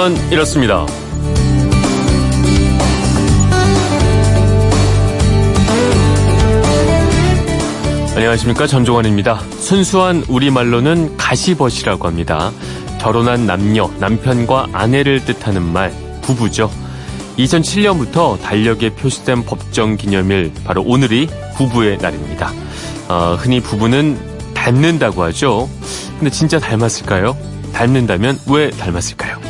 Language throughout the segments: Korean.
그건 이렇습니다. 안녕하십니까 전종환입니다. 순수한 우리말로는 가시벗이라고 합니다. 결혼한 남녀, 남편과 아내를 뜻하는 말 부부죠. 2007년부터 달력에 표시된 법정 기념일 바로 오늘이 부부의 날입니다. 어, 흔히 부부는 닮는다고 하죠. 근데 진짜 닮았을까요? 닮는다면 왜 닮았을까요?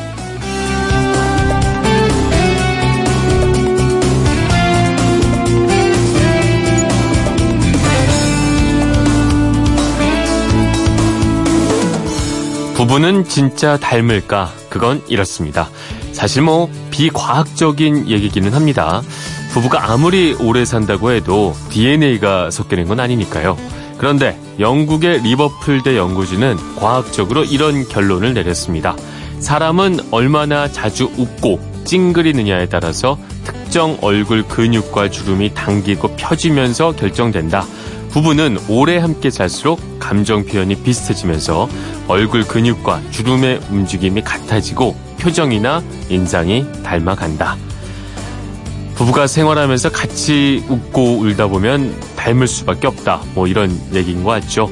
부부는 진짜 닮을까? 그건 이렇습니다. 사실 뭐 비과학적인 얘기기는 합니다. 부부가 아무리 오래 산다고 해도 DNA가 섞이는 건 아니니까요. 그런데 영국의 리버풀대 연구진은 과학적으로 이런 결론을 내렸습니다. 사람은 얼마나 자주 웃고 찡그리느냐에 따라서 특정 얼굴 근육과 주름이 당기고 펴지면서 결정된다. 부부는 오래 함께 살수록 감정 표현이 비슷해지면서 얼굴 근육과 주름의 움직임이 같아지고 표정이나 인상이 닮아간다. 부부가 생활하면서 같이 웃고 울다 보면 닮을 수밖에 없다. 뭐 이런 얘기인 것 같죠.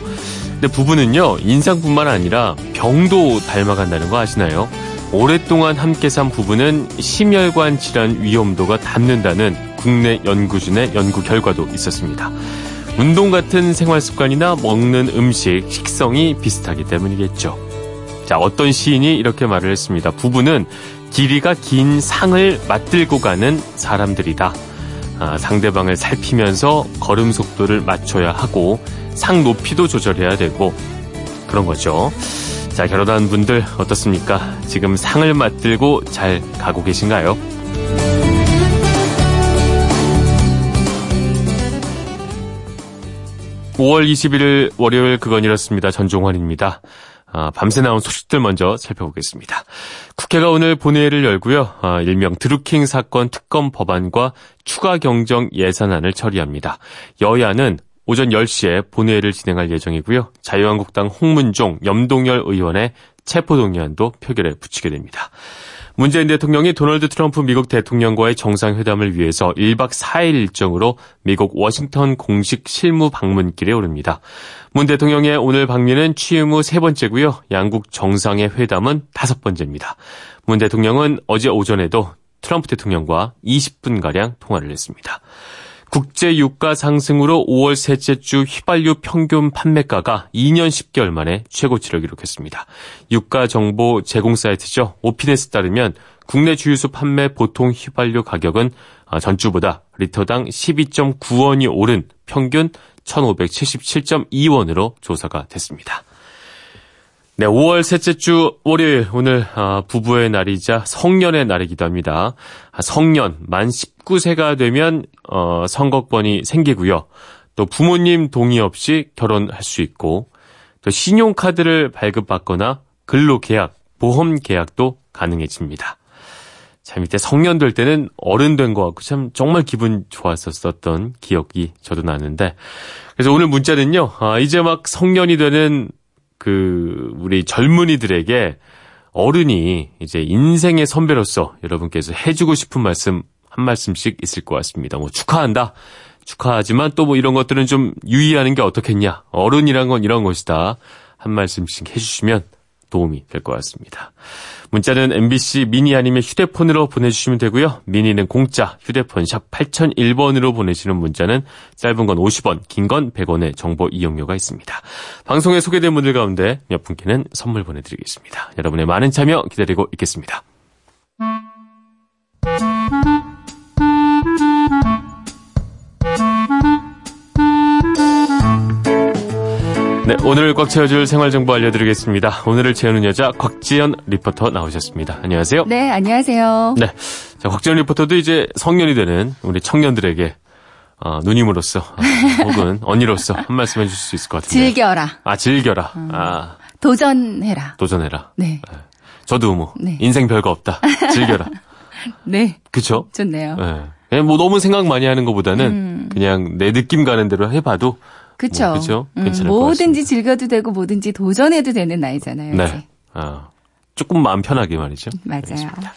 근데 부부는요, 인상뿐만 아니라 병도 닮아간다는 거 아시나요? 오랫동안 함께 산 부부는 심혈관 질환 위험도가 닮는다는 국내 연구진의 연구 결과도 있었습니다. 운동 같은 생활 습관이나 먹는 음식, 식성이 비슷하기 때문이겠죠. 자, 어떤 시인이 이렇게 말을 했습니다. 부부는 길이가 긴 상을 맞들고 가는 사람들이다. 아, 상대방을 살피면서 걸음 속도를 맞춰야 하고 상 높이도 조절해야 되고 그런 거죠. 자, 결혼한 분들 어떻습니까? 지금 상을 맞들고 잘 가고 계신가요? 5월 21일 월요일 그건 이렇습니다. 전종환입니다. 아, 밤새 나온 소식들 먼저 살펴보겠습니다. 국회가 오늘 본회의를 열고요. 아, 일명 드루킹 사건 특검 법안과 추가 경정 예산안을 처리합니다. 여야는 오전 10시에 본회의를 진행할 예정이고요. 자유한국당 홍문종, 염동열 의원의 체포동의안도 표결에 붙이게 됩니다. 문재인 대통령이 도널드 트럼프 미국 대통령과의 정상회담을 위해서 1박 4일 일정으로 미국 워싱턴 공식 실무 방문길에 오릅니다. 문 대통령의 오늘 방미는 취임 후 세 번째고요. 양국 정상의 회담은 다섯 번째입니다. 문 대통령은 어제 오전에도 트럼프 대통령과 20분가량 통화를 했습니다. 국제 유가 상승으로 5월 셋째 주 휘발유 평균 판매가가 2년 10개월 만에 최고치를 기록했습니다. 유가 정보 제공 사이트죠. 오피넷에 따르면 국내 주유소 판매 보통 휘발유 가격은 전주보다 리터당 12.9원이 오른 평균 1,577.2원으로 조사가 됐습니다. 네, 5월 셋째 주 월요일 오늘 아, 부부의 날이자 성년의 날이기도 합니다. 아, 성년 만 19세가 되면 어, 선거권이 생기고요. 또 부모님 동의 없이 결혼할 수 있고 또 신용카드를 발급받거나 근로계약, 보험계약도 가능해집니다. 참 이때 성년 될 때는 어른 된 것 같고 참 정말 기분 좋았었던 기억이 저도 나는데 그래서 오늘 문자는요. 아, 이제 막 성년이 되는 그 우리 젊은이들에게 어른이 이제 인생의 선배로서 여러분께서 해주고 싶은 말씀 한 말씀씩 있을 것 같습니다. 뭐 축하한다. 축하하지만 또 뭐 이런 것들은 좀 유의하는 게 어떻겠냐. 어른이란 건 이런 것이다. 한 말씀씩 해주시면 도움이 될 것 같습니다. 문자는 MBC 미니 아니면 휴대폰으로 보내주시면 되고요. 미니는 공짜, 휴대폰 샵 8001번으로 보내시는 문자는 짧은 건 50원, 긴 건 100원의 정보 이용료가 있습니다. 방송에 소개된 분들 가운데 몇 분께는 선물 보내드리겠습니다. 여러분의 많은 참여 기다리고 있겠습니다. 네, 오늘 꽉 채워줄 생활 정보 알려드리겠습니다. 오늘을 채우는 여자 곽지연 리포터 나오셨습니다. 안녕하세요. 네, 안녕하세요. 네, 자, 곽지연 리포터도 이제 성년이 되는 우리 청년들에게 어, 누님으로서 어, 혹은 언니로서 한 말씀 해주실 수 있을 것 같은데. 즐겨라. 아, 즐겨라. 음. 아, 도전해라. 도전해라. 네. 네. 저도 뭐 네. 인생 별거 없다. 즐겨라. 네. 그쵸? 좋네요. 네. 그냥 뭐 너무 생각 많이 하는 것보다는 음. 그냥 내 느낌 가는 대로 해봐도 그쵸. 뭐, 그쵸? 음, 뭐든지 즐겨도 되고 뭐든지 도전해도 되는 나이잖아요. 네. 이제. 아, 조금 마음 편하게 말이죠. 맞아요. 알겠습니다.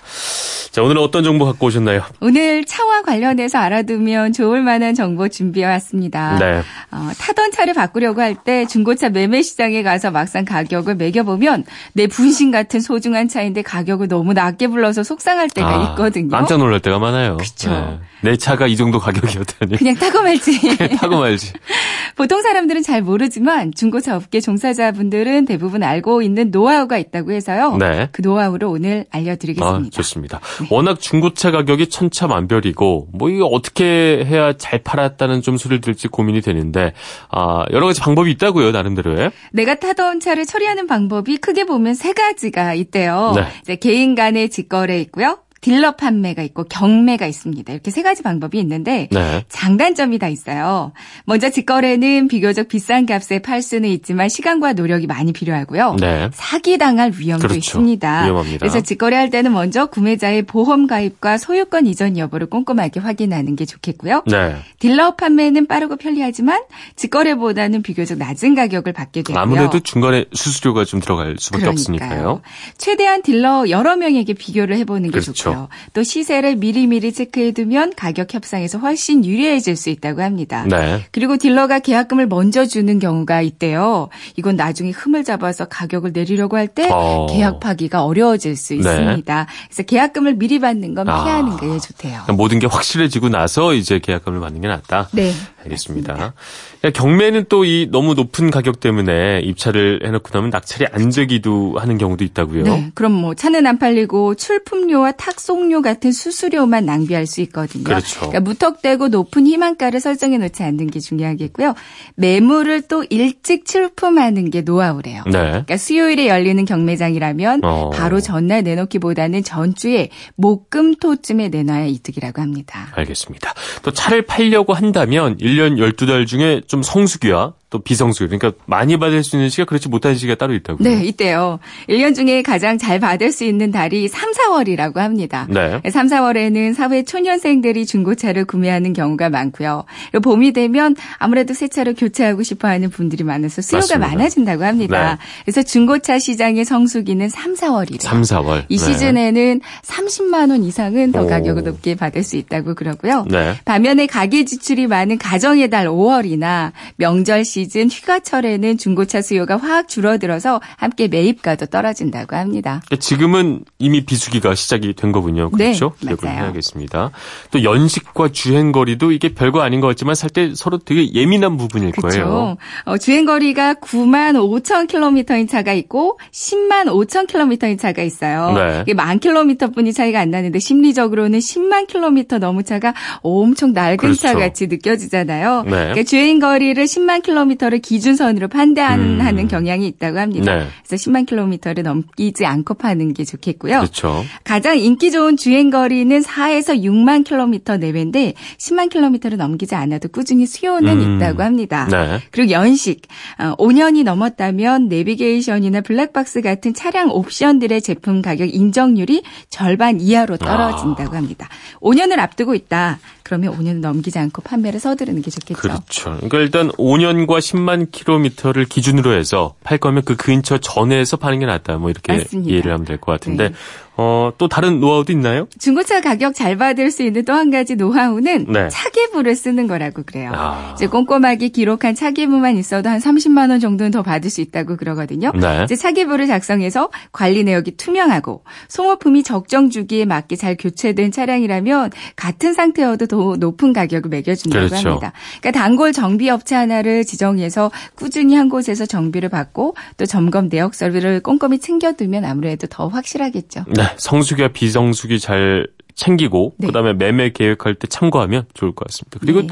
자, 오늘은 어떤 정보 갖고 오셨나요? 오늘 차와 관련해서 알아두면 좋을 만한 정보 준비해 왔습니다. 네. 어, 타던 차를 바꾸려고 할 때 중고차 매매 시장에 가서 막상 가격을 매겨보면 내 분신 같은 소중한 차인데 가격을 너무 낮게 불러서 속상할 때가 아, 있거든요. 깜짝 놀랄 때가 많아요. 그쵸. 내 차가 이 정도 가격이었다니. 그냥 타고 말지. 타고 말지. 보통 사람들은 잘 모르지만 중고차 업계 종사자분들은 대부분 알고 있는 노하우가 있다고 해서요. 네. 그 노하우를 오늘 알려드리겠습니다. 아, 좋습니다. 워낙 중고차 가격이 천차만별이고 뭐 이거 어떻게 해야 잘 팔았다는 좀 소리를 들지 고민이 되는데 아, 여러 가지 방법이 있다고요, 나름대로에. 내가 타던 차를 처리하는 방법이 크게 보면 세 가지가 있대요. 네. 이제 개인 간의 직거래 있고요. 딜러 판매가 있고 경매가 있습니다. 이렇게 세 가지 방법이 있는데 네. 장단점이 다 있어요. 먼저 직거래는 비교적 비싼 값에 팔 수는 있지만 시간과 노력이 많이 필요하고요. 네. 사기당할 위험도 그렇죠. 있습니다. 위험합니다. 그래서 직거래할 때는 먼저 구매자의 보험 가입과 소유권 이전 여부를 꼼꼼하게 확인하는 게 좋겠고요. 네. 딜러 판매는 빠르고 편리하지만 직거래보다는 비교적 낮은 가격을 받게 되고요. 아무래도 중간에 수수료가 좀 들어갈 수밖에 없으니까요. 최대한 딜러 여러 명에게 비교를 해보는 게 그렇죠. 좋고 요. 또 시세를 미리미리 체크해두면 가격 협상에서 훨씬 유리해질 수 있다고 합니다. 네. 그리고 딜러가 계약금을 먼저 주는 경우가 있대요. 이건 나중에 흠을 잡아서 가격을 내리려고 할때 어. 계약 파기가 어려워질 수 네. 있습니다. 그래서 계약금을 미리 받는 건 아. 피하는 게 좋대요. 그러니까 모든 게 확실해지고 나서 이제 계약금을 받는 게 낫다. 네. 알겠습니다. 그러니까 경매는 또 이 너무 높은 가격 때문에 입찰을 해놓고 나면 낙찰이 안 되기도 하는 경우도 있다고요. 네. 그럼 뭐 차는 안 팔리고 출품료와 탁 송료 같은 수수료만 낭비할 수 있거든요. 그렇죠. 그러니까 무턱대고 높은 희망가를 설정해 놓지 않는 게 중요하겠고요. 매물을 또 일찍 출품하는 게 노하우래요. 네. 그러니까 수요일에 열리는 경매장이라면 어. 바로 전날 내놓기보다는 전주에 목금토쯤에 내놔야 이득이라고 합니다. 알겠습니다. 또 차를 팔려고 한다면 1년 12달 중에 좀 성수기와 또 비성수기, 그러니까 많이 받을 수 있는 시기가 그렇지 못한 시기가 따로 있다고요. 네, 있대요. 1년 중에 가장 잘 받을 수 있는 달이 3, 4월이라고 합니다. 네. 3, 4월에는 사회 초년생들이 중고차를 구매하는 경우가 많고요. 그리고 봄이 되면 아무래도 새 차를 교체하고 싶어 하는 분들이 많아서 수요가 맞습니다. 많아진다고 합니다. 네. 그래서 중고차 시장의 성수기는 3, 4월이래요. 3, 4월. 이 네. 시즌에는 30만 원 이상은 더 오. 가격을 높게 받을 수 있다고 그러고요. 네. 반면에 가계 지출이 많은 가정의 달 5월이나 명절 시즌 휴가철에는 중고차 수요가 확 줄어들어서 함께 매입가도 떨어진다고 합니다. 그러니까 지금은 이미 비수기가 시작이 된 거군요. 그렇죠? 네, 기억을 맞아요. 해야겠습니다. 또 연식과 주행거리도 이게 별거 아닌 것 같지만 살 때 서로 되게 예민한 부분일 거예요. 그렇죠. 어, 주행 거리가 9만 5천 킬로미터인 차가 있고 10만 5천 킬로미터인 차가 있어요. 네. 이게 만 킬로미터뿐이 차이가 안 나는데 심리적으로는 10만 킬로미터 넘은 차가 엄청 낡은 그렇죠. 차 같이 느껴지잖아요. 네. 그러니까 주행 거리를 10만 킬로미터 를 기준선으로 판단하는 음. 경향이 있다고 합니다. 네. 그래서 10만 킬로미터를 넘기지 않고 파는 게 좋겠고요. 그렇죠. 가장 인기 좋은 주행 거리는 4에서 6만 킬로미터 내외인데 10만 킬로미터를 넘기지 않아도 꾸준히 수요는 음. 있다고 합니다. 네. 그리고 연식, 어, 5년이 넘었다면 내비게이션이나 블랙박스 같은 차량 옵션들의 제품 가격 인정률이 절반 이하로 떨어진다고 합니다. 5년을 앞두고 있다. 그러면 5년을 넘기지 않고 판매를 서두르는 게 좋겠죠. 그렇죠. 그러니까 일단 5년과 10만 킬로미터를 기준으로 해서 팔 거면 그 근처 전에서 파는 게 낫다. 뭐 이렇게 맞습니다. 이해를 하면 될 것 같은데 네. 어, 또 다른 노하우도 있나요? 중고차 가격 잘 받을 수 있는 또 한 가지 노하우는 네. 차계부를 쓰는 거라고 그래요. 아. 이제 꼼꼼하게 기록한 차계부만 있어도 한 30만 원 정도는 더 받을 수 있다고 그러거든요. 네. 이제 차계부를 작성해서 관리 내역이 투명하고 소모품이 적정 주기에 맞게 잘 교체된 차량이라면 같은 상태여도 더 높은 가격을 매겨준다고 그렇죠. 합니다. 그러니까 단골 정비 업체 하나를 지정해서 꾸준히 한 곳에서 정비를 받고 또 점검 내역서를 꼼꼼히 챙겨두면 아무래도 더 확실하겠죠. 네. 성수기와 비성수기 잘 챙기고 네. 그다음에 매매 계획할 때 참고하면 좋을 것 같습니다. 그리고 네.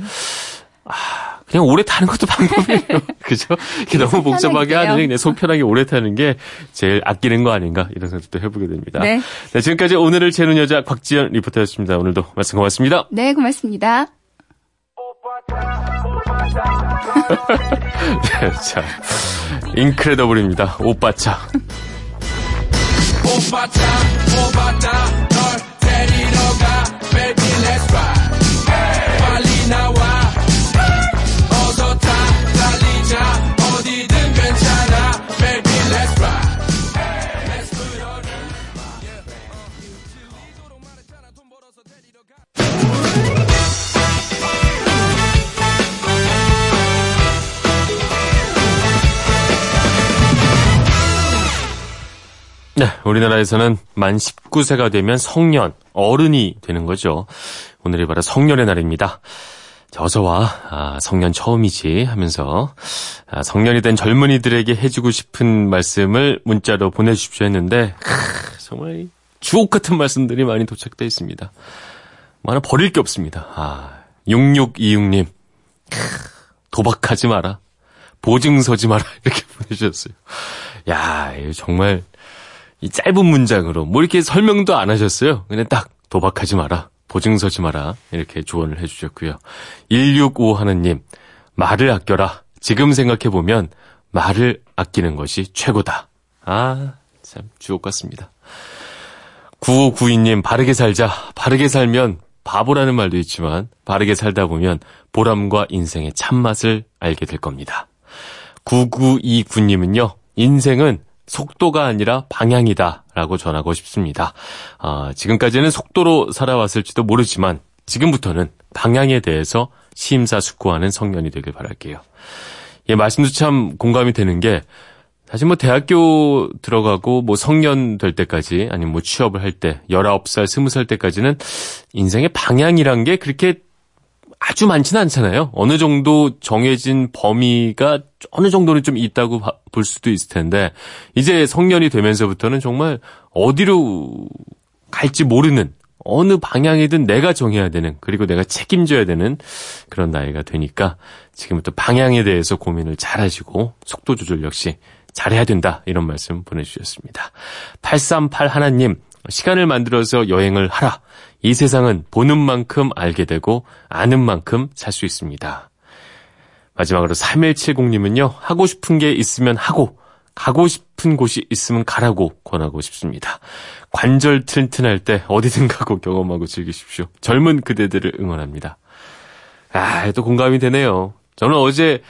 아, 그냥 오래 타는 것도 방법이에요. 그죠? 이렇게 너무 속 복잡하게. 하느니 그냥 속 편하게 오래 타는 게 제일 아끼는 거 아닌가 이런 생각도 해보게 됩니다. 네. 네, 지금까지 오늘을 재는 여자 곽지연 리포터였습니다. 오늘도 말씀 고맙습니다. 네, 고맙습니다. 네, 자, 인크레더블입니다. 오빠차. 오빠 네, 우리나라에서는 만 19세가 되면 성년, 어른이 되는 거죠. 오늘이 바로 성년의 날입니다. 자, 어서와, 아, 성년 처음이지 하면서, 아, 성년이 된 젊은이들에게 해주고 싶은 말씀을 문자로 보내주십시오 했는데, 크, 정말 주옥 같은 말씀들이 많이 도착돼 있습니다. 뭐 하나 버릴 게 없습니다. 아, 6626님, 크, 도박하지 마라. 보증 서지 마라. 이렇게 보내주셨어요. 야, 정말, 이 짧은 문장으로 뭐 이렇게 설명도 안 하셨어요. 그냥 딱 도박하지 마라. 보증 서지 마라. 이렇게 조언을 해주셨고요. 165 하느님, 말을 아껴라. 지금 생각해보면 말을 아끼는 것이 최고다. 아, 참, 주옥 같습니다. 9592님, 바르게 살자. 바르게 살면 바보라는 말도 있지만, 바르게 살다 보면 보람과 인생의 참맛을 알게 될 겁니다. 9929님은요, 인생은 속도가 아니라 방향이다 라고 전하고 싶습니다. 아, 지금까지는 속도로 살아왔을지도 모르지만 지금부터는 방향에 대해서 심사숙고하는 성년이 되길 바랄게요. 예, 말씀도 참 공감이 되는 게 사실 뭐 대학교 들어가고 뭐 성년 될 때까지 아니면 뭐 취업을 할때 19살, 20살 때까지는 인생의 방향이란 게 그렇게 아주 많지는 않잖아요. 어느 정도 정해진 범위가 어느 정도는 좀 있다고 볼 수도 있을 텐데 이제 성년이 되면서부터는 정말 어디로 갈지 모르는 어느 방향이든 내가 정해야 되는 그리고 내가 책임져야 되는 그런 나이가 되니까 지금부터 방향에 대해서 고민을 잘 하시고 속도 조절 역시 잘해야 된다 이런 말씀 보내주셨습니다. 838 하나님 시간을 만들어서 여행을 하라. 이 세상은 보는 만큼 알게 되고 아는 만큼 살 수 있습니다. 마지막으로 3170님은요. 하고 싶은 게 있으면 하고 가고 싶은 곳이 있으면 가라고 권하고 싶습니다. 관절 튼튼할 때 어디든 가고 경험하고 즐기십시오. 젊은 그대들을 응원합니다. 아, 또 공감이 되네요. 저는 어제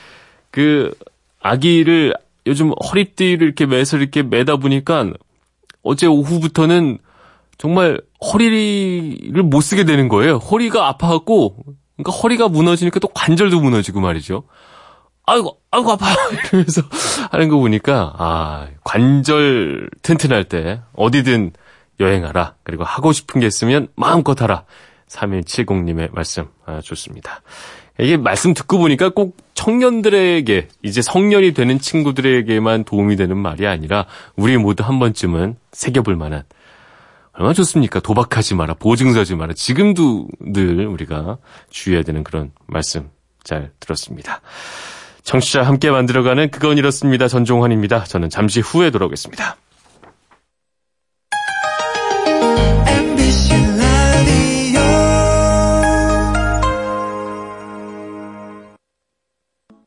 그 아기를 요즘 허리띠를 이렇게 매서 이렇게 매다 보니까 어제 오후부터는 정말 허리를 못 쓰게 되는 거예요. 허리가 아파갖고, 그러니까 허리가 무너지니까 또 관절도 무너지고 말이죠. 아이고, 아이고, 아파요. 이러면서 하는 거 보니까, 아, 관절 튼튼할 때 어디든 여행하라. 그리고 하고 싶은 게 있으면 마음껏 하라. 3170님의 말씀, 아, 좋습니다. 이게 말씀 듣고 보니까 꼭 청년들에게, 이제 성년이 되는 친구들에게만 도움이 되는 말이 아니라, 우리 모두 한 번쯤은 새겨볼 만한, 얼마나 좋습니까? 도박하지 마라, 보증 서지 마라. 지금도 늘 우리가 주의해야 되는 그런 말씀 잘 들었습니다. 청취자 함께 만들어가는 그건 이렇습니다. 전종환입니다. 저는 잠시 후에 돌아오겠습니다.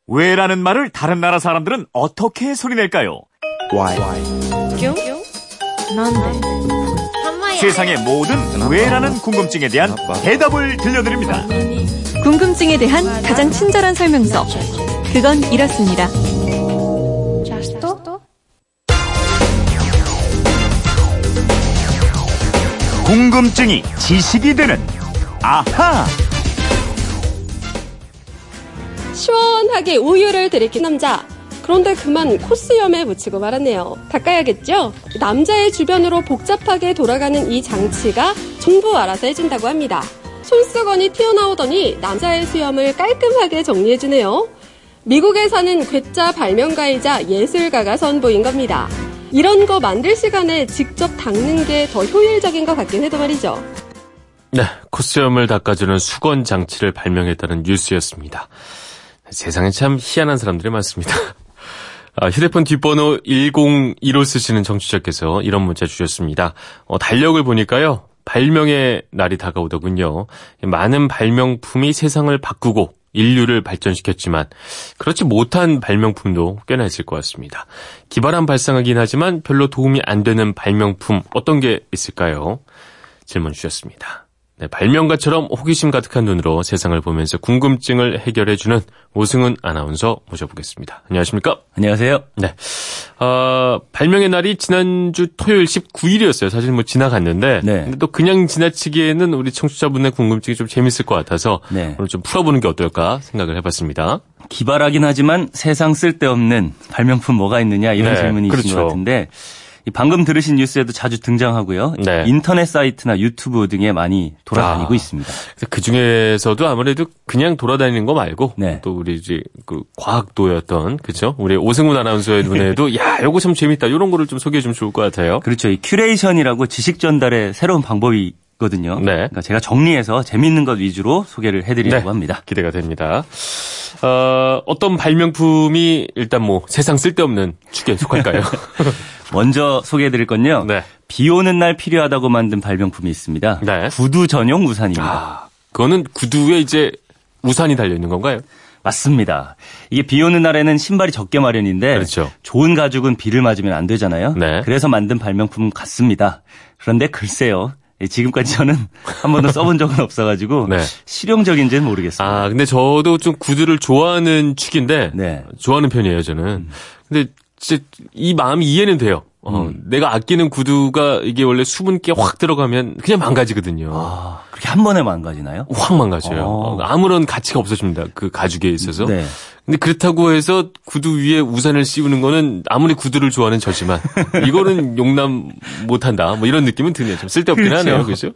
왜라는 말을 다른 나라 사람들은 어떻게 소리낼까요? 세상의 모든 왜라는 궁금증에 대한 대답을 들려드립니다. 궁금증에 대한 가장 친절한 설명서. 그건 이렇습니다. 궁금증이 지식이 되는 아하. 시원하게 우유를 들이킨 남자. 그런데 그만 코스염에 묻히고 말았네요. 닦아야겠죠? 남자의 주변으로 복잡하게 돌아가는 이 장치가 전부 알아서 해준다고 합니다. 손수건이 튀어나오더니 남자의 수염을 깔끔하게 정리해주네요. 미국에 사는 괴짜 발명가이자 예술가가 선보인 겁니다. 이런 거 만들 시간에 직접 닦는 게 더 효율적인 것 같긴 해도 말이죠. 네, 코스염을 닦아주는 수건 장치를 발명했다는 뉴스였습니다. 세상에 참 희한한 사람들이 많습니다. 아, 휴대폰 뒷번호 101호 쓰시는 청취자께서 이런 문자 주셨습니다. 어, 달력을 보니까요. 발명의 날이 다가오더군요. 많은 발명품이 세상을 바꾸고 인류를 발전시켰지만 그렇지 못한 발명품도 꽤나 있을 것 같습니다. 기발한 발상이긴 하지만 별로 도움이 안 되는 발명품 어떤 게 있을까요? 질문 주셨습니다. 네, 발명가처럼 호기심 가득한 눈으로 세상을 보면서 궁금증을 해결해주는 오승훈 아나운서 모셔보겠습니다. 안녕하십니까? 안녕하세요. 네. 어, 발명의 날이 지난주 토요일 19일이었어요. 사실 뭐 지나갔는데. 네. 근데 또 그냥 지나치기에는 우리 청취자분의 궁금증이 좀 재밌을 것 같아서. 네. 오늘 좀 풀어보는 게 어떨까 생각을 해봤습니다. 기발하긴 하지만 세상 쓸데없는 발명품 뭐가 있느냐 이런 네, 질문이 그렇죠. 있는 것 같은데 이 방금 들으신 뉴스에도 자주 등장하고요. 네. 인터넷 사이트나 유튜브 등에 많이 돌아다니고 아. 있습니다. 그 중에서도 아무래도 그냥 돌아다니는 거 말고 네. 또 우리 이제 그 과학도였던 그죠? 우리 오승훈 아나운서의 눈에도 야, 요거 참 재밌다. 이런 거를 좀 소개해 주면 좋을 것 같아요. 그렇죠. 이 큐레이션이라고 지식 전달의 새로운 방법이거든요. 네. 그러니까 제가 정리해서 재밌는 것 위주로 소개를 해드리려고 네. 합니다. 기대가 됩니다. 어, 어떤 발명품이 일단 뭐 세상 쓸데없는 축에 속할까요? 먼저 소개해드릴 건요. 네. 비 오는 날 필요하다고 만든 발명품이 있습니다. 네. 구두 전용 우산입니다. 아, 그거는 구두에 이제 우산이 달려 있는 건가요? 맞습니다. 이게 비 오는 날에는 신발이 적게 마련인데 그렇죠. 좋은 가죽은 비를 맞으면 안 되잖아요. 네. 그래서 만든 발명품 같습니다. 그런데 글쎄요. 예, 지금까지 저는 한 번도 써본 적은 없어가지고 네. 실용적인지는 모르겠습니다. 아, 근데 저도 좀 구두를 좋아하는 축인데 네. 좋아하는 편이에요, 저는. 근데 이 마음이 이해는 돼요. 어, 음. 내가 아끼는 구두가 이게 원래 수분기가 확 들어가면 그냥 망가지거든요. 아, 그렇게 한 번에 망가지나요? 확 망가져요. 어. 어, 아무런 가치가 없어집니다. 그 가죽에 있어서. 네. 근데 그렇다고 해서 구두 위에 우산을 씌우는 거는 아무리 구두를 좋아하는 저지만 이거는 용납 못한다. 뭐 이런 느낌은 드네요. 좀 쓸데없긴 그렇죠. 하네요. 그죠?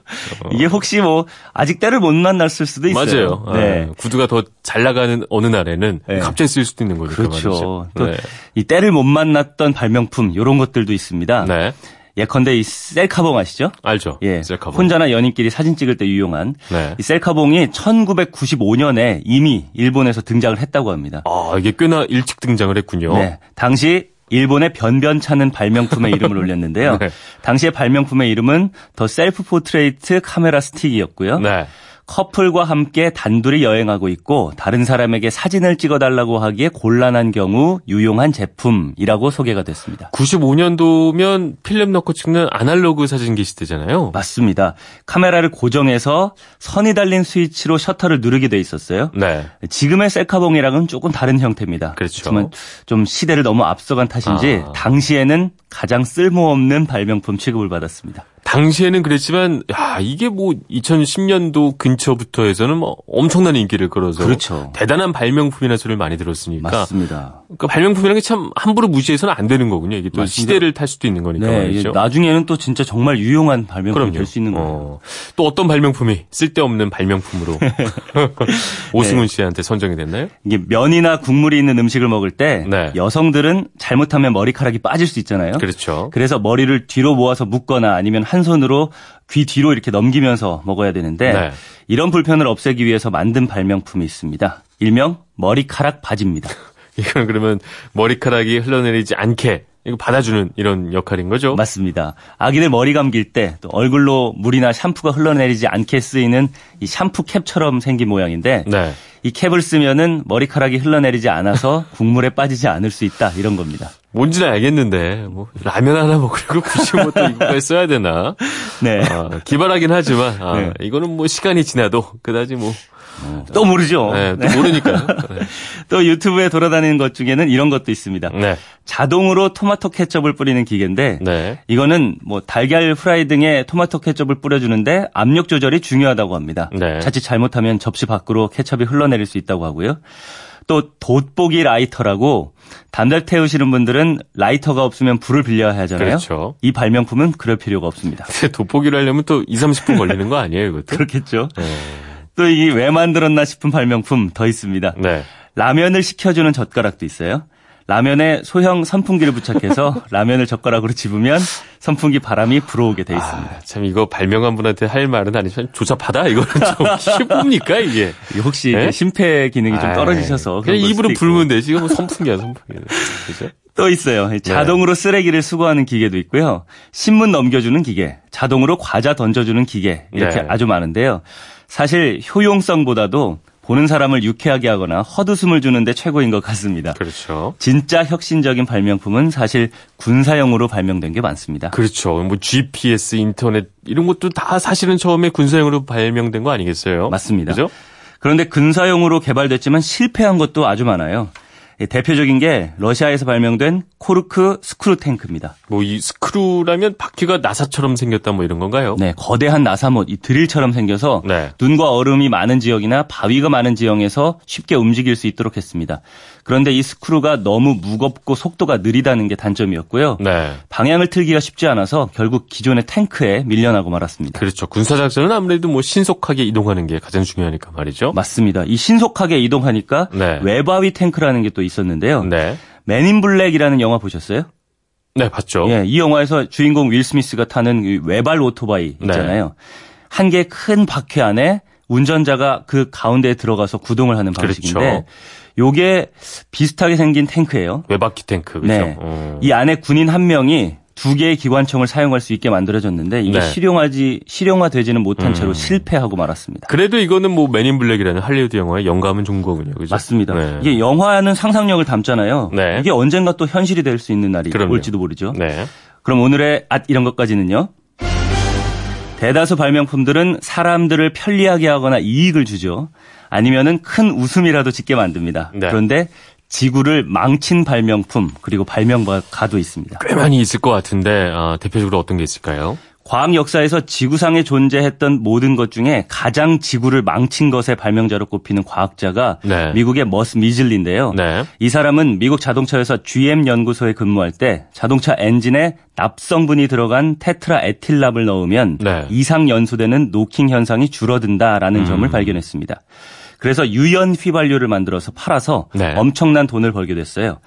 어. 이게 혹시 뭐 아직 때를 못 만났을 수도 있어요. 맞아요. 네. 아, 구두가 더 잘 나가는 어느 날에는 네. 갑자기 쓸 수도 있는 거니까 그렇죠. 말이죠. 또 네. 이 때를 못 만났던 발명품 이런 것들도 있습니다. 네. 예컨대 이 셀카봉 아시죠? 알죠. 예. 셀카봉. 혼자나 연인끼리 사진 찍을 때 유용한 네. 이 셀카봉이 1995년에 이미 일본에서 등장을 했다고 합니다. 아, 이게 꽤나 일찍 등장을 했군요. 네. 당시 일본의 변변찮은 발명품의 이름을 올렸는데요. 네. 당시의 발명품의 이름은 The Self Portrait Camera Stick이었고요. 네. 커플과 함께 단둘이 여행하고 있고 다른 사람에게 사진을 찍어달라고 하기에 곤란한 경우 유용한 제품이라고 소개가 됐습니다. 95년도면 필름 넣고 찍는 아날로그 사진기 시대잖아요. 맞습니다. 카메라를 고정해서 선이 달린 스위치로 셔터를 누르게 돼 있었어요. 네. 지금의 셀카봉이랑은 조금 다른 형태입니다. 그렇죠. 그렇지만 좀 시대를 너무 앞서간 탓인지 아. 당시에는 가장 쓸모없는 발명품 취급을 받았습니다. 당시에는 그랬지만 야 이게 뭐 2010년도 근처부터 해서는 뭐 엄청난 인기를 끌어서 그렇죠. 대단한 발명품이라는 소리를 많이 들었으니까 맞습니다. 그러니까 발명품이라는 게 참 함부로 무시해서는 안 되는 거군요. 이게 또 맞습니다. 시대를 탈 수도 있는 거니까 네, 말이죠. 나중에는 또 진짜 정말 유용한 발명품이. 될 수 있는 거예요. 어, 또 어떤 발명품이 쓸데없는 발명품으로 오승훈 씨한테 선정이 됐나요? 이게 면이나 국물이 있는 음식을 먹을 때 네. 여성들은 잘못하면 머리카락이 빠질 수 있잖아요. 그렇죠. 그래서 머리를 뒤로 모아서 묶거나 아니면 한 손으로 귀 뒤로 이렇게 넘기면서 먹어야 되는데 네. 이런 불편을 없애기 위해서 만든 발명품이 있습니다. 일명 머리카락 바지입니다. 이건 그러면 머리카락이 흘러내리지 않게 이거 받아주는 이런 역할인 거죠? 맞습니다. 아기들 머리 감길 때 또 얼굴로 물이나 샴푸가 흘러내리지 않게 쓰이는 이 샴푸 캡처럼 생긴 모양인데 네. 이 캡을 쓰면은 머리카락이 흘러내리지 않아서 국물에 빠지지 않을 수 있다 이런 겁니다. 뭔지는 알겠는데 뭐 라면 하나 먹으려고 굳이 뭐또 이거까지 써야 되나? 네. 아, 기발하긴 하지만 아, 네. 이거는 뭐 시간이 지나도 그다지 뭐 또 모르죠. 네, 또 모르니까요. 네. 또 유튜브에 돌아다니는 것 중에는 이런 것도 있습니다. 네. 자동으로 토마토 케첩을 뿌리는 기계인데 네. 이거는 뭐 달걀 프라이 등에 토마토 케첩을 뿌려주는데 압력 조절이 중요하다고 합니다. 네. 자칫 잘못하면 접시 밖으로 케첩이 흘러내릴 수 있다고 하고요. 또 돋보기 라이터라고 담배 태우시는 분들은 라이터가 없으면 불을 빌려야 하잖아요. 그렇죠. 이 발명품은 그럴 필요가 없습니다. 돋보기를 하려면 또 2, 30분 걸리는 거 아니에요, 이것도? 그렇겠죠. 네. 또 이게 왜 만들었나 싶은 발명품 더 있습니다. 네. 라면을 식혀주는 젓가락도 있어요. 라면에 소형 선풍기를 부착해서 라면을 젓가락으로 집으면 선풍기 바람이 불어오게 돼 있습니다. 아, 참 이거 발명한 분한테 할 말은 아니지만 조잡하다 이거는 좀 뭡니까 이게? 혹시 네? 심폐 기능이 좀 아이, 떨어지셔서 그냥 그런 걸 입으로. 불면 되지 이거 뭐 선풍기야 선풍기. 그죠? 또 있어요. 자동으로 쓰레기를 수거하는 기계도 있고요. 신문 넘겨주는 기계, 자동으로 과자 던져주는 기계 이렇게 네. 아주 많은데요. 사실 효용성보다도 보는 사람을 유쾌하게 하거나 헛웃음을 주는데 최고인 것 같습니다. 그렇죠. 진짜 혁신적인 발명품은 사실 군사용으로 발명된 게 많습니다. 그렇죠. 뭐 GPS, 인터넷 이런 것도 다 사실은 처음에 군사용으로 발명된 거 아니겠어요? 맞습니다. 그죠? 그런데 군사용으로 개발됐지만 실패한 것도 아주 많아요. 예, 대표적인 게 러시아에서 발명된 코르크 스크루 탱크입니다. 뭐 이 스크루라면 바퀴가 나사처럼 생겼다 뭐 이런 건가요? 네, 거대한 나사못, 이 드릴처럼 생겨서 네. 눈과 얼음이 많은 지역이나 바위가 많은 지형에서 쉽게 움직일 수 있도록 했습니다. 그런데 이 스크루가 너무 무겁고 속도가 느리다는 게 단점이었고요. 네. 방향을 틀기가 쉽지 않아서 결국 기존의 탱크에 밀려나고 말았습니다. 그렇죠. 군사 작전은 아무래도 뭐 신속하게 이동하는 게 가장 중요하니까 말이죠. 맞습니다. 이 신속하게 이동하니까 네. 외바퀴 탱크라는 게 또 있었는데요. 네. 맨인 블랙이라는 영화 보셨어요? 네, 봤죠. 예, 이 영화에서 주인공 윌 스미스가 타는 이 외발 오토바이 네. 있잖아요. 한개 큰 바퀴 안에 운전자가 그 가운데에 들어가서 구동을 하는 방식인데 그렇죠. 요게 비슷하게 생긴 탱크예요. 외바퀴 탱크, 그죠? 네. 어. 이 안에 군인 한 명이 두 개의 기관총을 사용할 수 있게 만들어졌는데 이게 네. 실용하지 실용화되지는 못한 음. 채로 실패하고 말았습니다. 그래도 이거는 뭐 맨인 블랙이라는 할리우드 영화에 영감은 준 거군요. 그죠? 맞습니다. 네. 이게 영화는 상상력을 담잖아요. 네. 이게 언젠가 또 현실이 될 수 있는 날이 그럼요. 올지도 모르죠. 네. 그럼 오늘의 앗 이런 것까지는요. 대다수 발명품들은 사람들을 편리하게 하거나 이익을 주죠. 아니면은 큰 웃음이라도 짓게 만듭니다. 네. 그런데 지구를 망친 발명품 그리고 발명가도 있습니다. 꽤 많이 있을 것 같은데 아, 대표적으로 어떤 게 있을까요? 과학 역사에서 지구상에 존재했던 모든 것 중에 가장 지구를 망친 것의 발명자로 꼽히는 과학자가 네. 미국의 토머스 미즐리인데요. 네. 이 사람은 미국 자동차 회사 GM 연구소에 근무할 때 자동차 엔진에 납성분이 들어간 테트라에틸납을 넣으면 네. 이상 연소되는 노킹 현상이 줄어든다라는 음. 점을 발견했습니다. 그래서 유연 휘발유를 만들어서 팔아서 네. 엄청난 돈을 벌게 됐어요.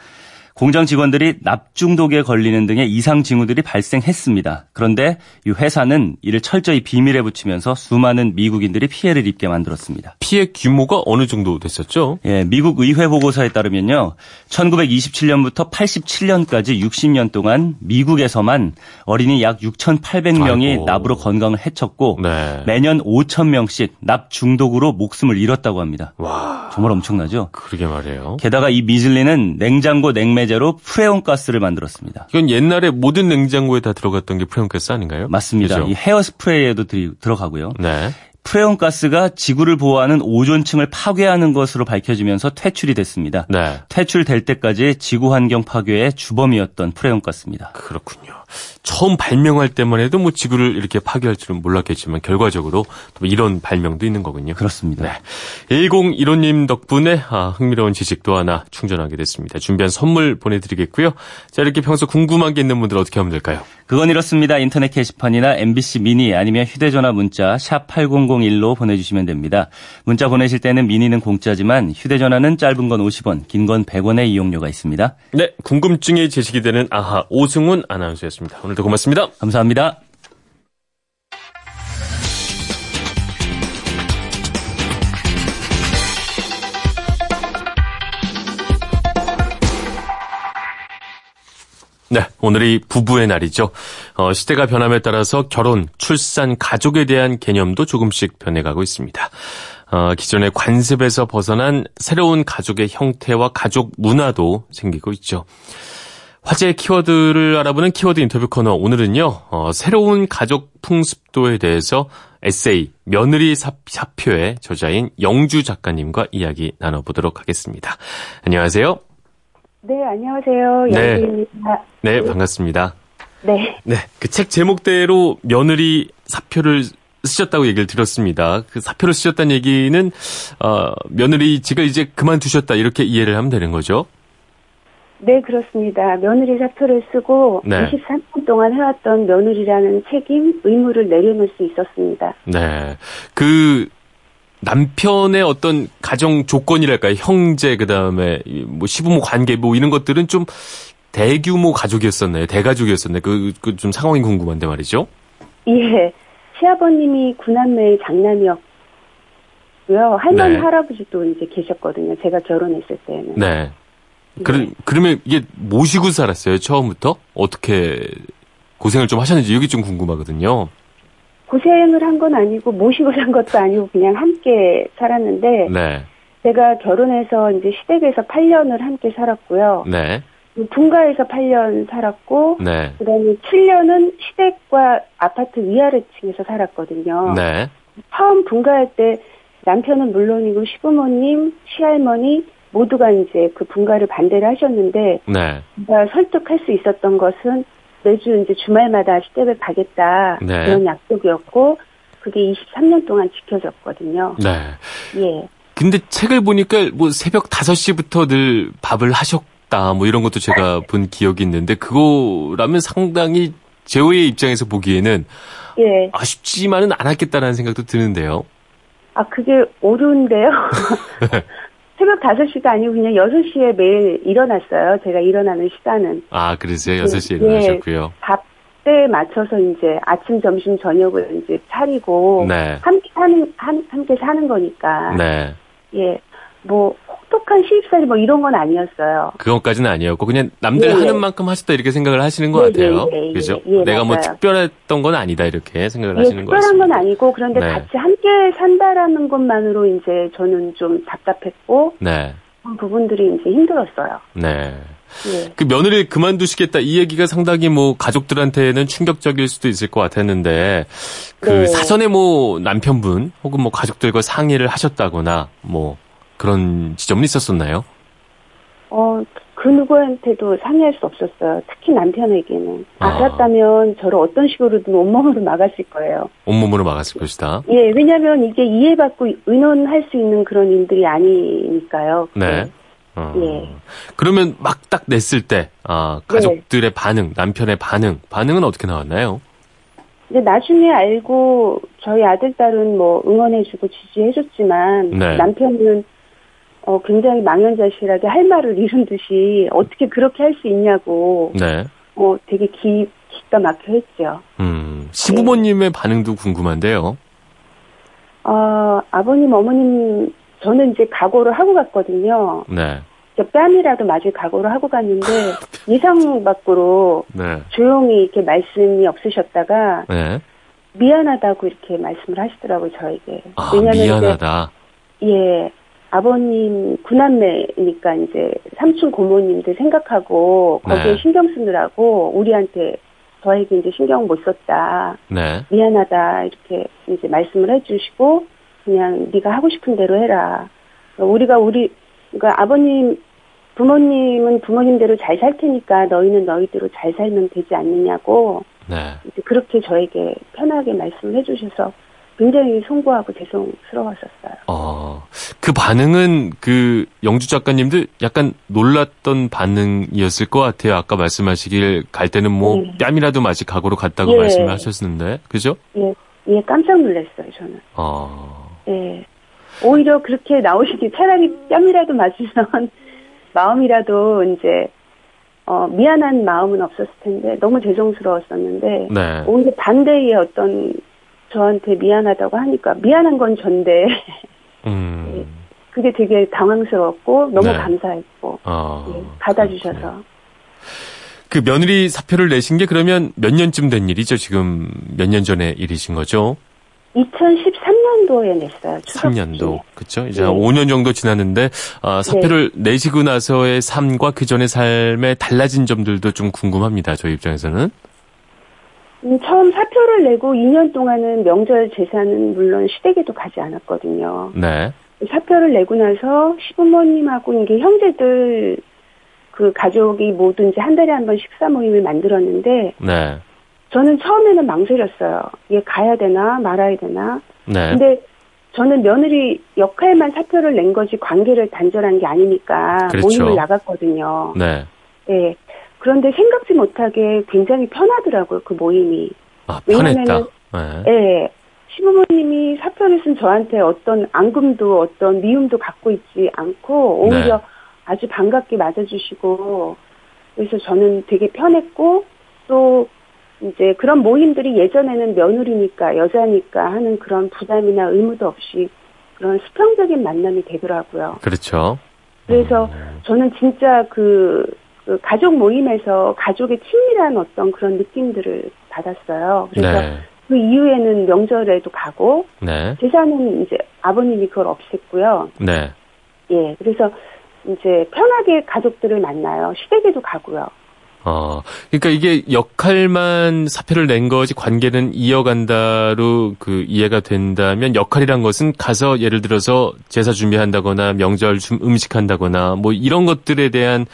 공장 직원들이 납중독에 걸리는 등의 이상 징후들이 발생했습니다. 그런데 이 회사는 이를 철저히 비밀에 붙이면서 수많은 미국인들이 피해를 입게 만들었습니다. 피해 규모가 어느 정도 됐었죠? 예, 미국 의회 보고서에 따르면요. 1927년부터 87년까지 60년 동안 미국에서만 어린이 약 6,800명이 아이고. 납으로 건강을 해쳤고 네. 매년 5,000명씩 납 중독으로 목숨을 잃었다고 합니다. 와, 정말 엄청나죠? 그러게 말이에요. 게다가 이 미즐리는 냉장고 냉매 제로 프레온 가스를 만들었습니다. 이건 옛날에 모든 냉장고에 다 들어갔던 게 프레온 가스 아닌가요? 맞습니다. 그죠? 이 헤어 스프레이에도 들- 들어가고요. 네. 프레온 가스가 지구를 보호하는 오존층을 파괴하는 것으로 밝혀지면서 퇴출이 됐습니다. 네. 퇴출될 때까지 지구 환경 파괴의 주범이었던 프레온 가스입니다. 그렇군요. 처음 발명할 때만 해도 뭐 지구를 이렇게 파괴할 줄은 몰랐겠지만 결과적으로 또 이런 발명도 있는 거군요. 그렇습니다. 네. 1015님 덕분에 아, 흥미로운 지식도 하나 충전하게 됐습니다. 준비한 선물 보내드리겠고요. 자 이렇게 평소 궁금한 게 있는 분들 어떻게 하면 될까요? 그건 이렇습니다. 인터넷 게시판이나 MBC 미니 아니면 휴대전화 문자 샵 8001로 보내주시면 됩니다. 문자 보내실 때는 미니는 공짜지만 휴대전화는 짧은 건 50원, 긴 건 100원의 이용료가 있습니다. 네, 궁금증이 제시이 되는 아하 오승훈 아나운서였습니다. 오늘도 고맙습니다. 감사합니다. 네, 오늘이 부부의 날이죠. 어, 시대가 변함에 따라서 결혼, 출산, 가족에 대한 개념도 조금씩 변해가고 있습니다. 어, 기존의 관습에서 벗어난 새로운 가족의 형태와 가족 문화도 생기고 있죠. 화제 키워드를 알아보는 키워드 인터뷰 코너 오늘은요. 어, 새로운 가족 풍습도에 대해서 에세이 며느리 사, 사표의 저자인 영주 작가님과 이야기 나눠보도록 하겠습니다. 안녕하세요. 네, 안녕하세요. 네. 양주입니다. 네, 반갑습니다. 네. 네, 그 책 제목대로 며느리 사표를 쓰셨다고 얘기를 들었습니다. 그 사표를 쓰셨다는 얘기는 어, 며느리 지가 이제 그만두셨다 이렇게 이해를 하면 되는 거죠. 네, 그렇습니다. 며느리 사표를 쓰고 네. 23년 동안 해왔던 며느리라는 책임, 의무를 내려놓을 수 있었습니다. 네, 그 남편의 어떤 가정 조건이랄까요, 형제 그 다음에 뭐 시부모 관계 뭐 이런 것들은 좀 대규모 가족이었었나요? 대가족이었었나요? 그 그 좀 상황이 궁금한데 말이죠. 예. 시아버님이 구남매의 장남이었고요. 할머니, 네. 할아버지도 이제 계셨거든요. 제가 결혼했을 때는. 네. 그러, 그러면 이게 모시고 살았어요, 처음부터? 어떻게 고생을 좀 하셨는지 여기 좀 궁금하거든요. 고생을 한 건 아니고 모시고 산 것도 아니고 그냥 함께 살았는데 네. 제가 결혼해서 이제 시댁에서 8년을 함께 살았고요. 네. 분가에서 8년 살았고 네. 그다음에 7년은 시댁과 아파트 위아래층에서 살았거든요. 네. 처음 분가할 때 남편은 물론이고 시부모님, 시할머니, 모두가 이제 그 분가를 반대를 하셨는데 네. 제가 설득할 수 있었던 것은 매주 이제 주말마다 시댁을 가겠다 네. 그런 약속이었고 그게 23년 동안 지켜졌거든요. 네. 예. 근데 책을 보니까 뭐 새벽 5시부터 늘 밥을 하셨다 뭐 이런 것도 제가 본 기억이 있는데 그거라면 상당히 제호의 입장에서 보기에는 예. 아쉽지만은 않았겠다라는 생각도 드는데요. 아, 그게 오류인데요. 새벽 5시가 아니고 그냥 6시에 매일 일어났어요. 제가 일어나는 시간은. 아, 그러세요? 6시에 예. 일어나셨고요. 밥 때에 맞춰서 이제 아침, 점심, 저녁을 이제 차리고 네. 함께 사는, 한- 함께 사는 거니까. 네. 예. 뭐, 혹독한 시집살이 뭐 이런 건 아니었어요. 그것까지는 아니었고 그냥 남들 예, 하는 예. 만큼 하셨다 이렇게 생각을 하시는 것 예, 같아요. 예, 예, 그죠? 예, 예, 내가 뭐 맞아요. 특별했던 건 아니다 이렇게 생각을 예, 하시는 것 특별한. 건 아니고 그런데 네. 같이 함께 산다라는 것만으로 이제 저는 좀 답답했고 네. 그런 부분들이 이제 힘들었어요. 네. 예. 그 며느리를 그만두시겠다 이 얘기가 상당히 뭐 가족들한테는 충격적일 수도 있을 것 같았는데 그 네. 사전에 뭐 남편분 혹은 뭐 가족들과 상의를 하셨다거나 뭐 그런 지점은 있었었나요? 어, 그 누구한테도 상의할 수 없었어요. 특히 남편에게는. 아. 알았다면 저를 어떤 식으로든 온몸으로 막았을 거예요. 온몸으로 막았을 것이다. 예, 왜냐면 이게 이해받고 의논할 수 있는 그런 일들이 아니니까요. 네. 어, 예. 그러면 막 딱 냈을 때, 아, 네. 가족들의 반응, 남편의 반응, 반응은 어떻게 나왔나요? 근데 나중에 알고 저희 아들, 딸은 뭐 응원해주고 지지해줬지만 네. 남편은 어, 굉장히 망연자실하게 할 말을 잃은 듯이 어떻게 그렇게 할 수 있냐고 네. 어, 되게 기, 기가 막혀 했죠. 음, 시부모님의 반응도 궁금한데요. 어, 아버님, 어머님, 저는 이제 각오를 하고 갔거든요. 네. 뺨이라도 맞을 각오를 하고 갔는데, 예상 밖으로 네. 조용히 이렇게 말씀이 없으셨다가, 네. 미안하다고 이렇게 말씀을 하시더라고요, 저에게. 아, 왜냐면 이제, 미안하다. 예, 아버님 구남매니까 이제 삼촌 고모님들 생각하고, 거기에 네. 신경 쓰느라고, 우리한테, 저에게 이제 신경 못 썼다. 네. 미안하다 이렇게 이제 말씀을 해주시고 그냥 네가 하고 싶은 대로 해라. 우리가 우리 그러니까 아버님 부모님은 부모님대로 잘 살 테니까 너희는 너희대로 잘 살면 되지 않느냐고 네. 이제 그렇게 저에게 편하게 말씀을 해주셔서 굉장히 송구하고 죄송스러웠었어요. 어, 그 반응은 그 영주 작가님도 약간 놀랐던 반응이었을 것 같아요. 아까 말씀하시길 갈 때는 뭐 네. 뺨이라도 맞을 각오로 갔다고 예. 말씀을 하셨는데, 그죠? 예, 예 깜짝 놀랐어요 저는. 어, 예. 오히려 그렇게 나오시기 차라리 뺨이라도 맞으면 마음이라도 이제 어 미안한 마음은 없었을 텐데 너무 죄송스러웠었는데 네. 오히려 반대의 어떤 저한테 미안하다고 하니까 미안한 건 전데 음, 그게 되게 당황스러웠고 너무 네. 감사했고 어. 예, 받아주셔서 그 며느리 사표를 내신 게 그러면 몇 년쯤 된 일이죠? 지금 몇 년 전의 일이신 거죠? 2013년도에 냈어요. 추석 3년도. 그쵸? 이제 네. 한 5년 정도 지났는데, 아, 사표를 내시고 나서의 삶과 그 전의 삶에 달라진 점들도 좀 궁금합니다. 저희 입장에서는. 음, 처음 사표를 내고 2년 동안은 명절 제사는 물론 시댁에도 가지 않았거든요. 네. 사표를 내고 나서 시부모님하고 이게 형제들 그 가족이 뭐든지 한 달에 한 번 식사 모임을 만들었는데 네. 저는 처음에는 망설였어요. 얘 가야 되나 말아야 되나. 네. 근데 저는 며느리 역할만 사표를 낸 거지 관계를 단절한 게 아니니까 그렇죠. 모임을 나갔거든요. 네. 예. 그런데 생각지 못하게 굉장히 편하더라고요, 그 모임이. 아, 편했다. 네. 예. 시부모님이 사표를 쓴 저한테 어떤 앙금도 어떤 미움도 갖고 있지 않고 오히려 네. 아주 반갑게 맞아주시고 그래서 저는 되게 편했고 또 이제 그런 모임들이 예전에는 며느리니까 여자니까 하는 그런 부담이나 의무도 없이 그런 수평적인 만남이 되더라고요. 그렇죠. 그래서 저는 진짜 그, 그 가족 모임에서 가족의 친밀한 어떤 그런 느낌들을 받았어요. 그래서 네. 그 이후에는 명절에도 가고 네. 제사는 이제 아버님이 그걸 없앴고요. 네. 예, 그래서 이제 편하게 가족들을 만나요. 시댁에도 가고요. 어, 그러니까 이게 역할만 사표를 낸 거지 관계는 이어간다로 그 이해가 된다면 역할이란 것은 가서 예를 들어서 제사 준비한다거나 명절 좀 음식한다거나 뭐 이런 것들에 대한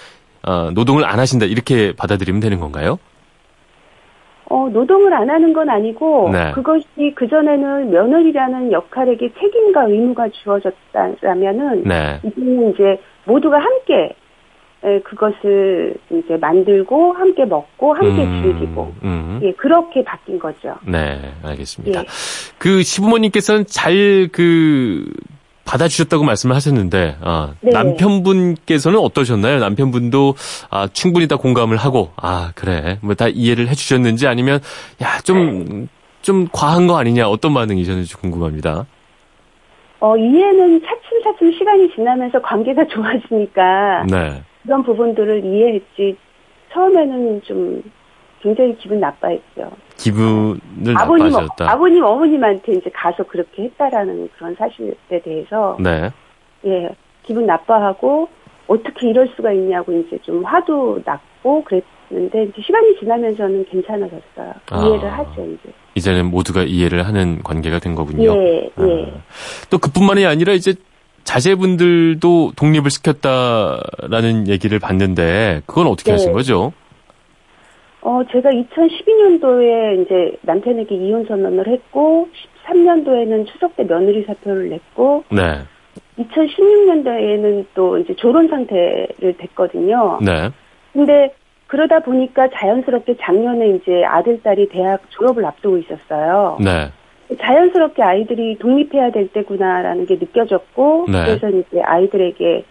어, 노동을 안 하신다 이렇게 받아들이면 되는 건가요? 어, 노동을 안 하는 건 아니고 네. 그것이 그 전에는 며느리라는 역할에게 책임과 의무가 주어졌다면은 네. 이제는 이제 모두가 함께 에, 그것을 이제 만들고 함께 먹고 함께 음, 즐기고 음. 예 그렇게 바뀐 거죠. 네, 알겠습니다. 예. 그 시부모님께서는 잘 그 받아주셨다고 말씀을 하셨는데, 아, 네. 남편분께서는 어떠셨나요? 남편분도 아, 충분히 다 공감을 하고, 아, 그래, 뭐 다 이해를 해주셨는지 아니면, 야, 좀, 좀 과한 거 아니냐, 어떤 반응이셨는지 궁금합니다. 어 이해는 차츰차츰 시간이 지나면서 관계가 좋아지니까 네. 그런 부분들을 이해했지 처음에는 좀 굉장히 기분 나빠했죠. 기분을 아버님, 나빠하셨다. 아버님, 어머님한테 이제 가서 그렇게 했다라는 그런 사실에 대해서, 네. 예, 기분 나빠하고, 어떻게 이럴 수가 있냐고 이제 좀 화도 났고 그랬는데, 이제 시간이 지나면서는 괜찮아졌어요. 아. 이해를 하죠, 이제. 이제는 모두가 이해를 하는 관계가 된 거군요. 예, 예. 아. 또 그뿐만이 아니라 이제 자제분들도 독립을 시켰다라는 얘기를 봤는데 그건 어떻게 네. 하신 거죠? 어, 제가 2012년도에 이제 남편에게 이혼 선언을 했고, 13년도에는 추석 때 며느리 사표를 냈고, 네. 2016년도에는 또 이제 졸혼 상태를 됐거든요. 네. 근데 그러다 보니까 자연스럽게 작년에 이제 아들, 딸이 대학 졸업을 앞두고 있었어요. 네. 자연스럽게 아이들이 독립해야 될 때구나라는 게 느껴졌고, 네. 그래서 이제 아이들에게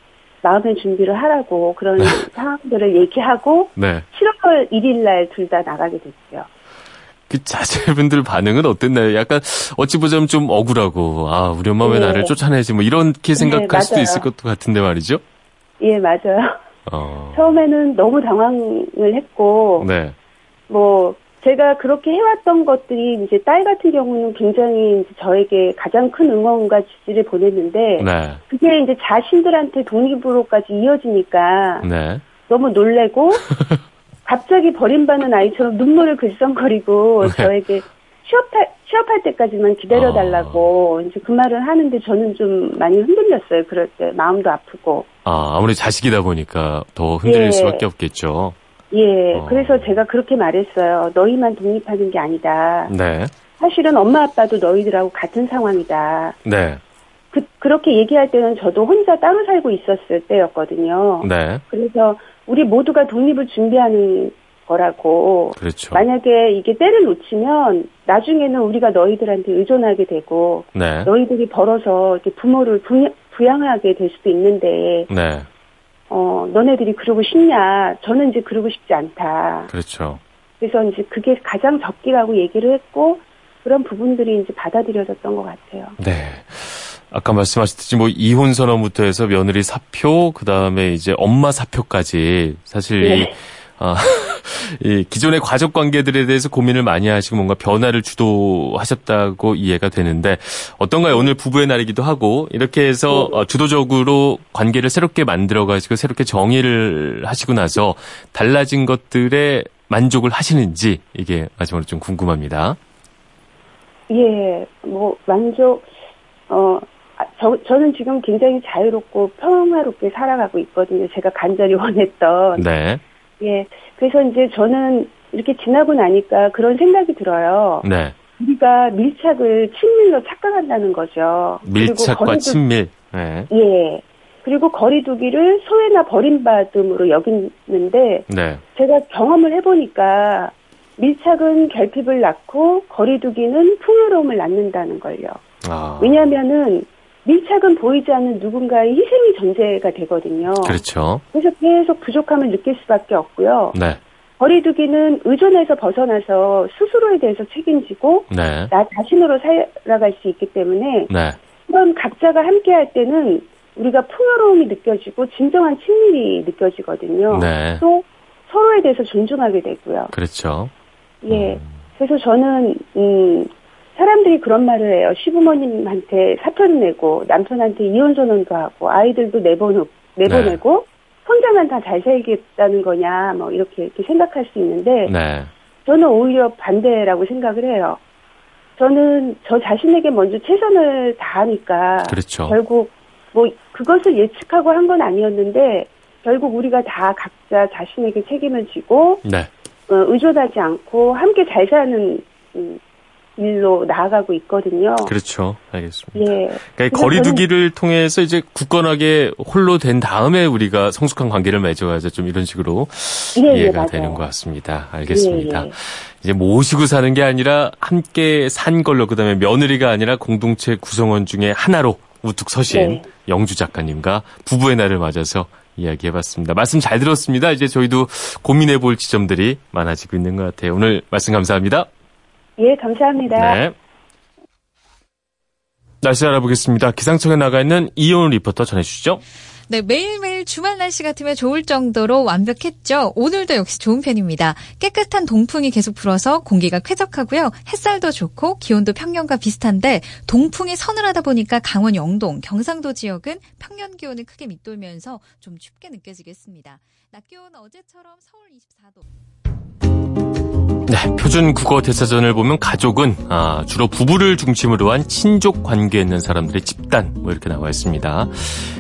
마음의 준비를 하라고 그런 상황들을 얘기하고, 네. 7월 1일 날 둘 다 나가게 됐죠. 그 자제분들 반응은 어땠나요? 약간 어찌 보자면 좀 억울하고 아 우리 엄마 왜 네. 나를 쫓아내지 뭐 이렇게 생각할 수도 맞아요. 있을 것 같은데 말이죠. 예, 맞아요. 어. 처음에는 너무 당황을 했고, 네. 뭐 제가 그렇게 해왔던 것들이 이제 딸 같은 경우는 굉장히 저에게 가장 큰 응원과 지지를 보냈는데 네. 그게 이제 자신들한테 독립으로까지 이어지니까 네. 너무 놀래고 갑자기 버림받는 아이처럼 눈물을 글썽거리고 네. 저에게 취업할 취업할 때까지만 기다려달라고 이제 그 말을 하는데 저는 좀 많이 흔들렸어요. 그럴 때 마음도 아프고 아 아무리 자식이다 보니까 더 흔들릴 예. 수밖에 없겠죠. 예 어. 그래서 제가 그렇게 말했어요. 너희만 독립하는 게 아니다. 네. 사실은 엄마 아빠도 너희들하고 같은 상황이다. 네. 그, 그렇게 얘기할 때는 저도 혼자 따로 살고 있었을 때였거든요. 네. 그래서 우리 모두가 독립을 준비하는 거라고. 그렇죠. 만약에 이게 때를 놓치면 나중에는 우리가 너희들한테 의존하게 되고 네. 너희들이 벌어서 이렇게 부모를 부양, 부양하게 될 수도 있는데 네. 어 너네들이 그러고 싶냐? 저는 이제 그러고 싶지 않다. 그렇죠. 그래서 이제 그게 가장 적기라고 얘기를 했고 그런 부분들이 이제 받아들여졌던 것 같아요. 네. 아까 말씀하셨듯이 뭐 이혼 선언부터 해서 며느리 사표, 그 다음에 이제 엄마 사표까지 사실 이, 네. 아, 이 기존의 가족 관계들에 대해서 고민을 많이 하시고 뭔가 변화를 주도하셨다고 이해가 되는데 어떤가요? 오늘 부부의 날이기도 하고 이렇게 해서 어, 주도적으로 관계를 새롭게 만들어 가지고 새롭게 정의를 하시고 나서 달라진 것들에 만족을 하시는지 이게 마지막으로 좀 궁금합니다. 예, 뭐 만족. 어, 아, 저 저는 지금 굉장히 자유롭고 평화롭게 살아가고 있거든요. 제가 간절히 원했던. 네. 예, 그래서 이제 저는 이렇게 지나고 나니까 그런 생각이 들어요. 네. 우리가 밀착을 친밀로 착각한다는 거죠. 밀착과 거리두- 친밀. 네. 예. 그리고 거리두기를 소외나 버림받음으로 여기는데 네. 제가 경험을 해보니까 밀착은 결핍을 낳고 거리두기는 풍요로움을 낳는다는 걸요. 아. 왜냐하면은 밀착은 보이지 않는 누군가의 희생이 전제가 되거든요. 그렇죠. 그래서 계속 부족함을 느낄 수밖에 없고요. 네. 거리두기는 의존에서 벗어나서 스스로에 대해서 책임지고 네. 나 자신으로 살아갈 수 있기 때문에 네. 그런 각자가 함께 할 때는 우리가 풍요로움이 느껴지고 진정한 친밀이 느껴지거든요. 네. 또 서로에 대해서 존중하게 되고요. 그렇죠. 예. 그래서 저는 음 사람들이 그런 말을 해요. 시부모님한테 사표를 내고 남편한테 이혼 선언도 하고 아이들도 내보내 내보내고 혼자만 다 잘 살겠다는 거냐, 뭐 이렇게 이렇게 생각할 수 있는데 네. 저는 오히려 반대라고 생각을 해요. 저는 저 자신에게 먼저 최선을 다하니까 그렇죠. 결국 뭐 그것을 예측하고 한 건 아니었는데 결국 우리가 다 각자 자신에게 책임을 지고 네. 어, 의존하지 않고 함께 잘 사는 음, 일로 나아가고 있거든요. 그렇죠. 알겠습니다. 예. 그러니까 거리두기를 통해서 이제 굳건하게 홀로 된 다음에 우리가 성숙한 관계를 맺어야죠. 좀 이런 식으로 예, 예, 이해가 맞아요. 되는 것 같습니다. 알겠습니다. 예, 예. 이제 모시고 사는 게 아니라 함께 산 걸로 그다음에 며느리가 아니라 공동체 구성원 중에 하나로 우뚝 서신 네. 영주 작가님과 부부의 날을 맞아서 이야기해봤습니다. 말씀 잘 들었습니다. 이제 저희도 고민해볼 지점들이 많아지고 있는 것 같아요. 오늘 말씀 감사합니다. 예, 감사합니다. 네. 날씨 알아보겠습니다. 기상청에 나가 있는 이온 리포터 전해주시죠. 네, 매일매일 주말 날씨 같으면 좋을 정도로 완벽했죠. 오늘도 역시 좋은 편입니다. 깨끗한 동풍이 계속 불어서 공기가 쾌적하고요. 햇살도 좋고 기온도 평년과 비슷한데 동풍이 서늘하다 보니까 강원 영동, 경상도 지역은 평년 기온을 크게 밑돌면서 좀 춥게 느껴지겠습니다. 낮 기온 어제처럼 서울 24도. 네, 표준 국어 대사전을 보면 가족은 아, 주로 부부를 중심으로 한 친족 관계에 있는 사람들의 집단 뭐 이렇게 나와 있습니다.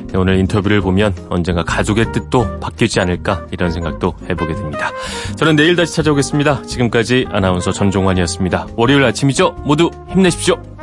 네, 오늘 인터뷰를 보면 언젠가 가족의 뜻도 바뀌지 않을까 이런 생각도 해보게 됩니다. 저는 내일 다시 찾아오겠습니다. 지금까지 아나운서 전종환이었습니다. 월요일 아침이죠. 모두 힘내십시오.